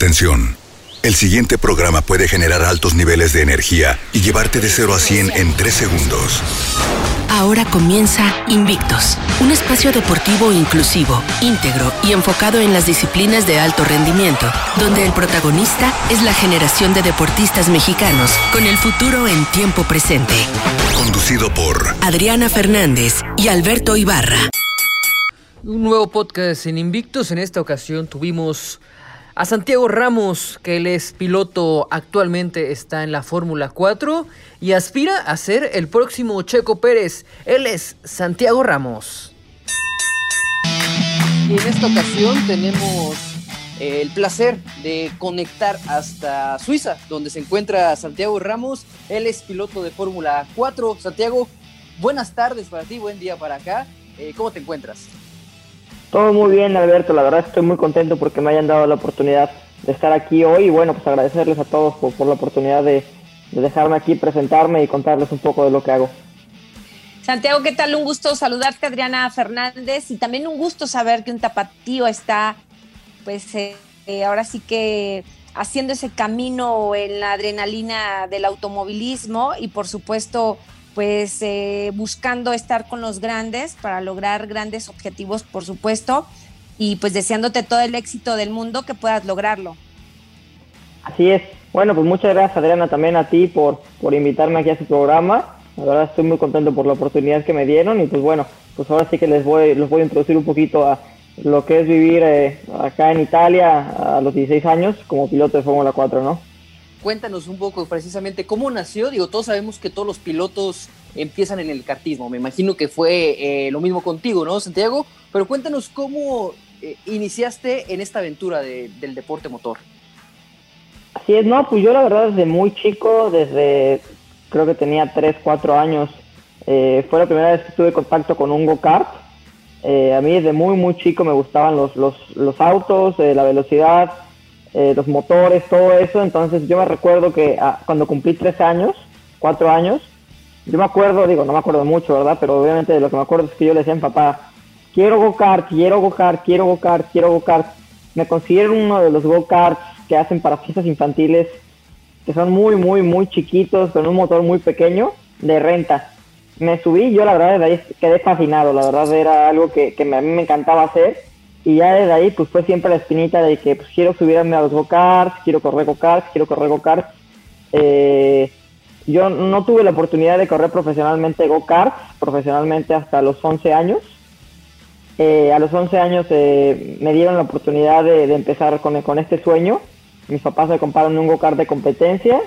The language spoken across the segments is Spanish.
Atención. El siguiente programa puede generar altos niveles de energía y llevarte de 0 a 100 en 3 segundos. Ahora comienza Invictos, un espacio deportivo inclusivo, íntegro y enfocado en las disciplinas de alto rendimiento, donde el protagonista es la generación de deportistas mexicanos con el futuro en tiempo presente. Conducido por Adriana Fernández y Alberto Ibarra. Un nuevo podcast en Invictos. En esta ocasión tuvimos a Santiago Ramos, que él es piloto, actualmente está en la Fórmula 4 y aspira a ser el próximo Checo Pérez. Él es Santiago Ramos. Y en esta ocasión tenemos eh, el placer de conectar hasta Suiza, donde se encuentra Santiago Ramos. Él es piloto de Fórmula 4. Santiago, buenas tardes para ti, buen día para acá. Eh, ¿Cómo te encuentras? Todo muy bien, Alberto. La verdad estoy muy contento porque me hayan dado la oportunidad de estar aquí hoy y bueno, pues agradecerles a todos por, la oportunidad de, dejarme aquí presentarme y contarles un poco de lo que hago. Santiago, ¿qué tal? Un gusto saludarte, Adriana Fernández, y también un gusto saber que un tapatío está, pues, eh, eh, ahora sí que haciendo ese camino en la adrenalina del automovilismo y, por supuesto, pues eh, buscando estar con los grandes para lograr grandes objetivos, por supuesto, y pues deseándote todo el éxito del mundo que puedas lograrlo. Así es. Bueno, pues muchas gracias Adriana también a ti por, por invitarme aquí a su programa. La verdad estoy muy contento por la oportunidad que me dieron y pues bueno, pues ahora sí que les voy, les voy a introducir un poquito a lo que es vivir eh, acá en Italia a los 16 años como piloto de Fórmula 4, ¿no? Cuéntanos un poco precisamente cómo nació. Digo, todos sabemos que todos los pilotos empiezan en el kartismo. Me imagino que fue eh, lo mismo contigo, ¿no, Santiago? Pero cuéntanos cómo eh, iniciaste en esta aventura del deporte motor. Así es, no, pues yo la verdad desde muy chico, desde creo que tenía 3, 4 años, eh, fue la primera vez que tuve contacto con un go-kart. a mí desde muy, muy chico me gustaban los, los, los autos, la velocidad, eh, los motores, todo eso. Entonces yo me recuerdo que ah, cuando cumplí tres años, cuatro años, yo me acuerdo, digo, no me acuerdo mucho, ¿verdad? Pero obviamente lo que me acuerdo es que yo le decía a mi papá, quiero go-kart, quiero go-kart, quiero go-kart, quiero go-kart. Me considero uno de los go-karts que hacen para fiestas infantiles, que son muy, muy, muy chiquitos, con un motor muy pequeño, de renta. Me subí, yo la verdad de ahí quedé fascinado, la verdad era algo que, que a mí me encantaba hacer y ya desde ahí, pues fue siempre la espinita de que pues, quiero subirme a los go-karts, quiero correr go-karts, quiero correr go-karts. Eh, yo no tuve la oportunidad de correr profesionalmente go-karts, profesionalmente hasta los 11 años. Eh, a los 11 años eh, me dieron la oportunidad de, empezar con, con, este sueño. Mis papás me compraron un go-kart de competencia.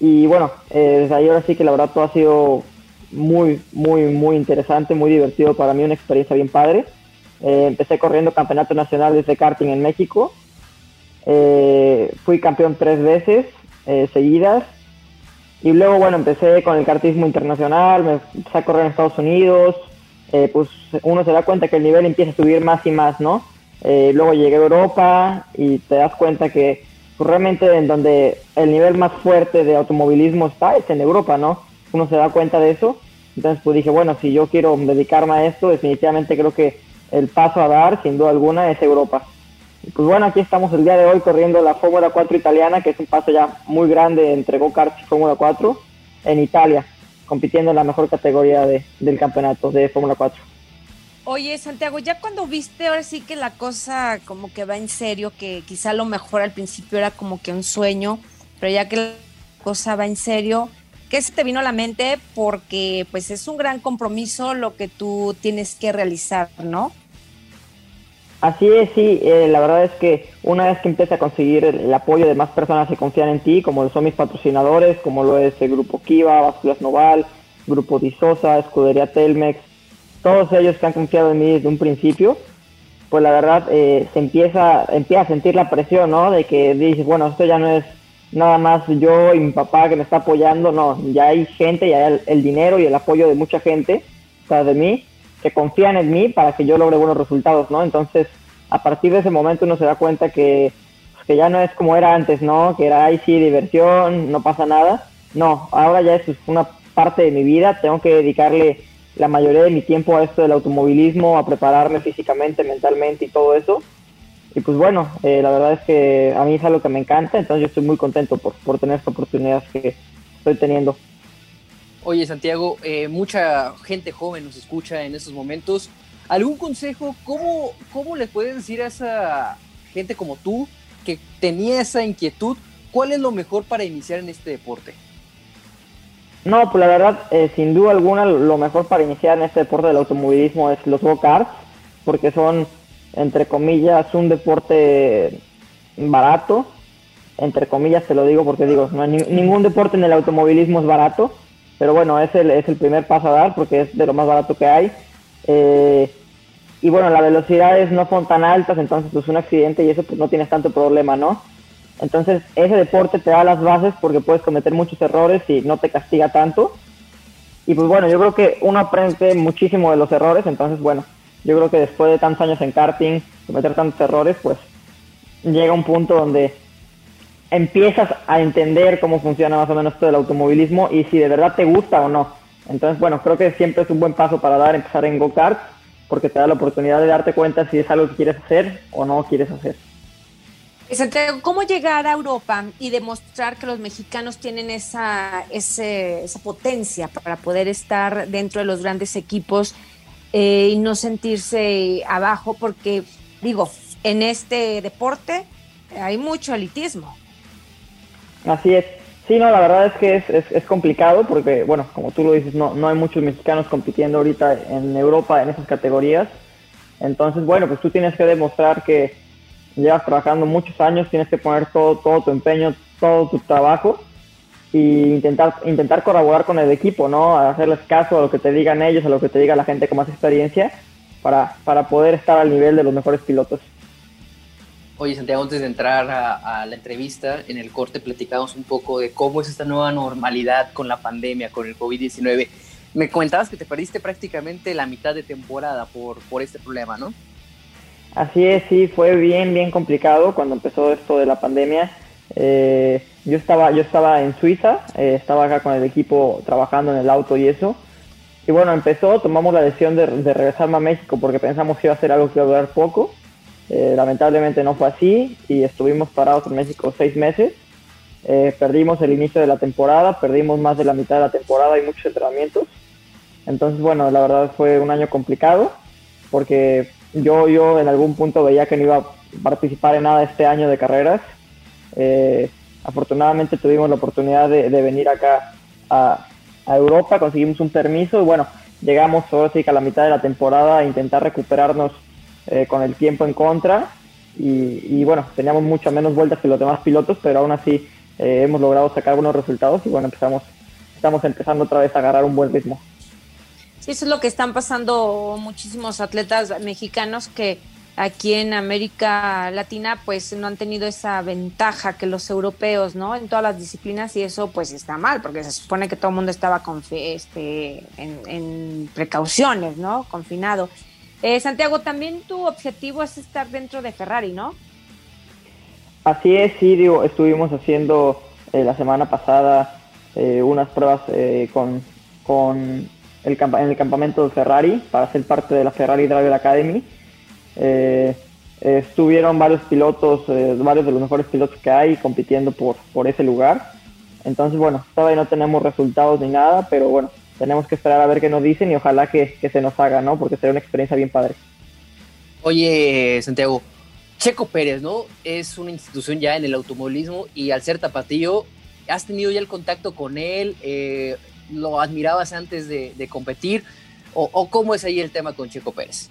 Y bueno, desde ahí ahora sí que la verdad todo ha sido muy, muy, muy interesante, muy divertido para mí, una experiencia bien padre. Eh, empecé corriendo campeonatos nacionales de karting en México. Eh, fui campeón tres veces eh, seguidas. Y luego, bueno, empecé con el kartismo internacional, me empecé a correr en Estados Unidos. pues uno se da cuenta que el nivel empieza a subir más y más, ¿no? luego llegué a Europa y te das cuenta que pues, realmente en donde el nivel más fuerte de automovilismo está es en Europa, ¿no? Uno se da cuenta de eso. Entonces, pues dije, bueno, si yo quiero dedicarme a esto, definitivamente creo que el paso a dar, sin duda alguna, es Europa. pues bueno, aquí estamos el día de hoy corriendo la Fórmula 4 italiana, que es un paso ya muy grande entre go-karts y Fórmula 4 en Italia, compitiendo en la mejor categoría de, del campeonato de Fórmula 4. Oye, Santiago, ya cuando viste ahora sí que la cosa como que va en serio, que quizá lo mejor al principio era como que un sueño, pero ya que la cosa va en serio, ¿Qué se te vino a la mente? Porque pues es un gran compromiso lo que tú tienes que realizar, ¿no? Así es, sí, eh, la verdad es que una vez que empiezas a conseguir el, apoyo de más personas que confían en ti, como son mis patrocinadores, como lo es el Grupo Kiva, Básculas Noval, Grupo Disosa, Escudería Telmex, todos ellos que han confiado en mí desde un principio, pues la verdad eh, se empieza, empieza a sentir la presión, ¿no? De que dices, bueno, esto ya no es nada más yo y mi papá que me está apoyando, no, ya hay gente, ya hay el, dinero y el apoyo de mucha gente, sea, de mí, que confían en mí para que yo logre buenos resultados, ¿no? Entonces, a partir de ese momento uno se da cuenta que, que ya no es como era antes, ¿no? Que era ahí sí diversión, no pasa nada. No, ahora ya es una parte de mi vida, tengo que dedicarle la mayoría de mi tiempo a esto del automovilismo, a prepararme físicamente, mentalmente y todo eso y pues bueno, eh, la verdad es que a mí es algo que me encanta, entonces yo estoy muy contento por, por tener esta oportunidad que estoy teniendo. Oye, Santiago, eh, mucha gente joven nos escucha en estos momentos. ¿Algún consejo? ¿Cómo, ¿Cómo le puedes decir a esa gente como tú que tenía esa inquietud? ¿Cuál es lo mejor para iniciar en este deporte? No, pues la verdad, eh, sin duda alguna, lo mejor para iniciar en este deporte del automovilismo es los go-karts, porque son entre comillas, un deporte barato, entre comillas te lo digo porque digo, no ningún deporte en el automovilismo es barato, pero bueno, es el, es el primer paso a dar porque es de lo más barato que hay. Eh, y bueno, las velocidades no son tan altas, entonces pues un accidente y eso pues no tienes tanto problema, ¿no? Entonces ese deporte te da las bases porque puedes cometer muchos errores y no te castiga tanto. Y pues bueno, yo creo que uno aprende muchísimo de los errores, entonces bueno, yo creo que después de tantos años en karting, cometer tantos errores, pues llega un punto donde empiezas a entender cómo funciona más o menos todo el automovilismo y si de verdad te gusta o no. Entonces, bueno, creo que siempre es un buen paso para dar, empezar en go-kart, porque te da la oportunidad de darte cuenta si es algo que quieres hacer o no quieres hacer. ¿cómo llegar a Europa y demostrar que los mexicanos tienen esa, esa potencia para poder estar dentro de los grandes equipos eh, y no sentirse abajo porque, digo, en este deporte hay mucho elitismo. Así es. Sí, no, la verdad es que es, es, complicado porque, bueno, como tú lo dices, no, no hay muchos mexicanos compitiendo ahorita en Europa en esas categorías. Entonces, bueno, pues tú tienes que demostrar que llevas trabajando muchos años, tienes que poner todo, todo tu empeño, todo tu trabajo y intentar, intentar colaborar con el equipo, ¿no? Hacerles caso a lo que te digan ellos, a lo que te diga la gente con más experiencia, para, para poder estar al nivel de los mejores pilotos. Oye, Santiago, antes de entrar a, la entrevista, en el corte platicamos un poco de cómo es esta nueva normalidad con la pandemia, con el COVID-19. Me comentabas que te perdiste prácticamente la mitad de temporada por, por este problema, ¿no? Así es, sí, fue bien, bien complicado cuando empezó esto de la pandemia. Eh, yo estaba, yo estaba en Suiza, eh, estaba acá con el equipo trabajando en el auto y eso. Y bueno, empezó, tomamos la decisión de, de regresarme a México porque pensamos que iba a ser algo que iba a durar poco. Eh, lamentablemente no fue así y estuvimos parados en México seis meses. perdimos el inicio de la temporada, perdimos más de la mitad de la temporada y muchos entrenamientos. Entonces, bueno, la verdad fue un año complicado porque yo, yo en algún punto veía que no iba a participar en nada este año de carreras eh, afortunadamente tuvimos la oportunidad de, venir acá a, Europa, conseguimos un permiso y bueno, llegamos ahora sí que a la mitad de la temporada a intentar recuperarnos eh, con el tiempo en contra y, bueno, teníamos mucho menos vueltas que los demás pilotos, pero aún así eh, hemos logrado sacar buenos resultados y bueno, empezamos, estamos empezando otra vez a agarrar un buen ritmo. Sí, eso es lo que están pasando muchísimos atletas mexicanos que aquí en América Latina pues no han tenido esa ventaja que los europeos, ¿no? En todas las disciplinas y eso pues está mal porque se supone que todo el mundo estaba este, en, precauciones, ¿no? Confinado. Eh, Santiago, también tu objetivo es estar dentro de Ferrari, ¿no? Así es, sí, digo, estuvimos haciendo eh, la semana pasada eh, unas pruebas con, con el, en el campamento de Ferrari para ser parte de la Ferrari Driver Academy eh, estuvieron varios pilotos, eh, varios de los mejores pilotos que hay compitiendo por, por ese lugar. Entonces, bueno, todavía no tenemos resultados ni nada, pero bueno, tenemos que esperar a ver qué nos dicen y ojalá que, se nos haga, ¿no? Porque sería una experiencia bien padre. Oye, Santiago, Checo Pérez, ¿no? Es una institución ya en el automovilismo y al ser tapatío, ¿has tenido ya el contacto con él? Eh, ¿Lo admirabas antes de, competir? ¿O, ¿O, cómo es ahí el tema con Checo Pérez?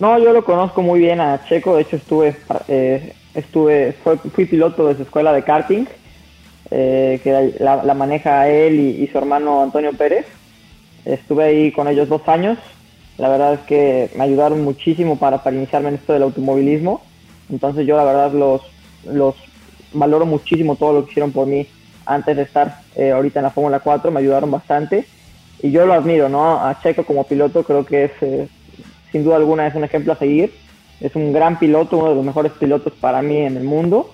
No, yo lo conozco muy bien a Checo, de hecho estuve, eh, estuve fui piloto de su escuela de karting, eh, que la, maneja él y, su hermano Antonio Pérez. Estuve ahí con ellos dos años, la verdad es que me ayudaron muchísimo para, para iniciarme en esto del automovilismo, entonces yo la verdad los, los valoro muchísimo todo lo que hicieron por mí antes de estar eh, ahorita en la Fórmula 4, me ayudaron bastante y yo lo admiro, ¿no? A Checo como piloto creo que es sin duda alguna es un ejemplo a seguir. Es un gran piloto, uno de los mejores pilotos para mí en el mundo.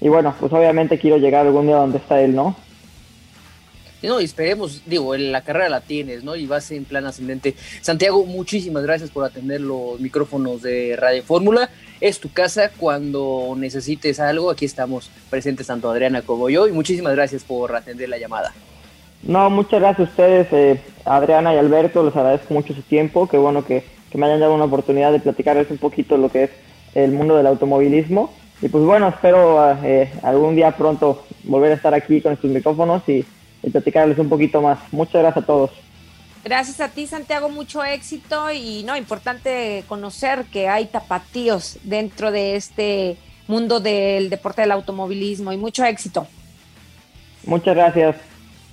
Y bueno, pues obviamente quiero llegar algún día donde está él, ¿no? no, y esperemos, digo, la carrera la tienes, ¿no? Y vas en plan ascendente. Santiago, muchísimas gracias por atender los micrófonos de Radio Fórmula. Es tu casa cuando necesites algo. Aquí estamos presentes tanto Adriana como yo. Y muchísimas gracias por atender la llamada. No, muchas gracias a ustedes, eh, Adriana y Alberto. Les agradezco mucho su tiempo. Qué bueno que, que me hayan dado una oportunidad de platicarles un poquito lo que es el mundo del automovilismo. Y pues bueno, espero eh, algún día pronto volver a estar aquí con estos micrófonos y y platicarles un poquito más. Muchas gracias a todos. Gracias a ti, Santiago, mucho éxito y no, importante conocer que hay tapatíos dentro de este mundo del deporte del automovilismo y mucho éxito. Muchas gracias.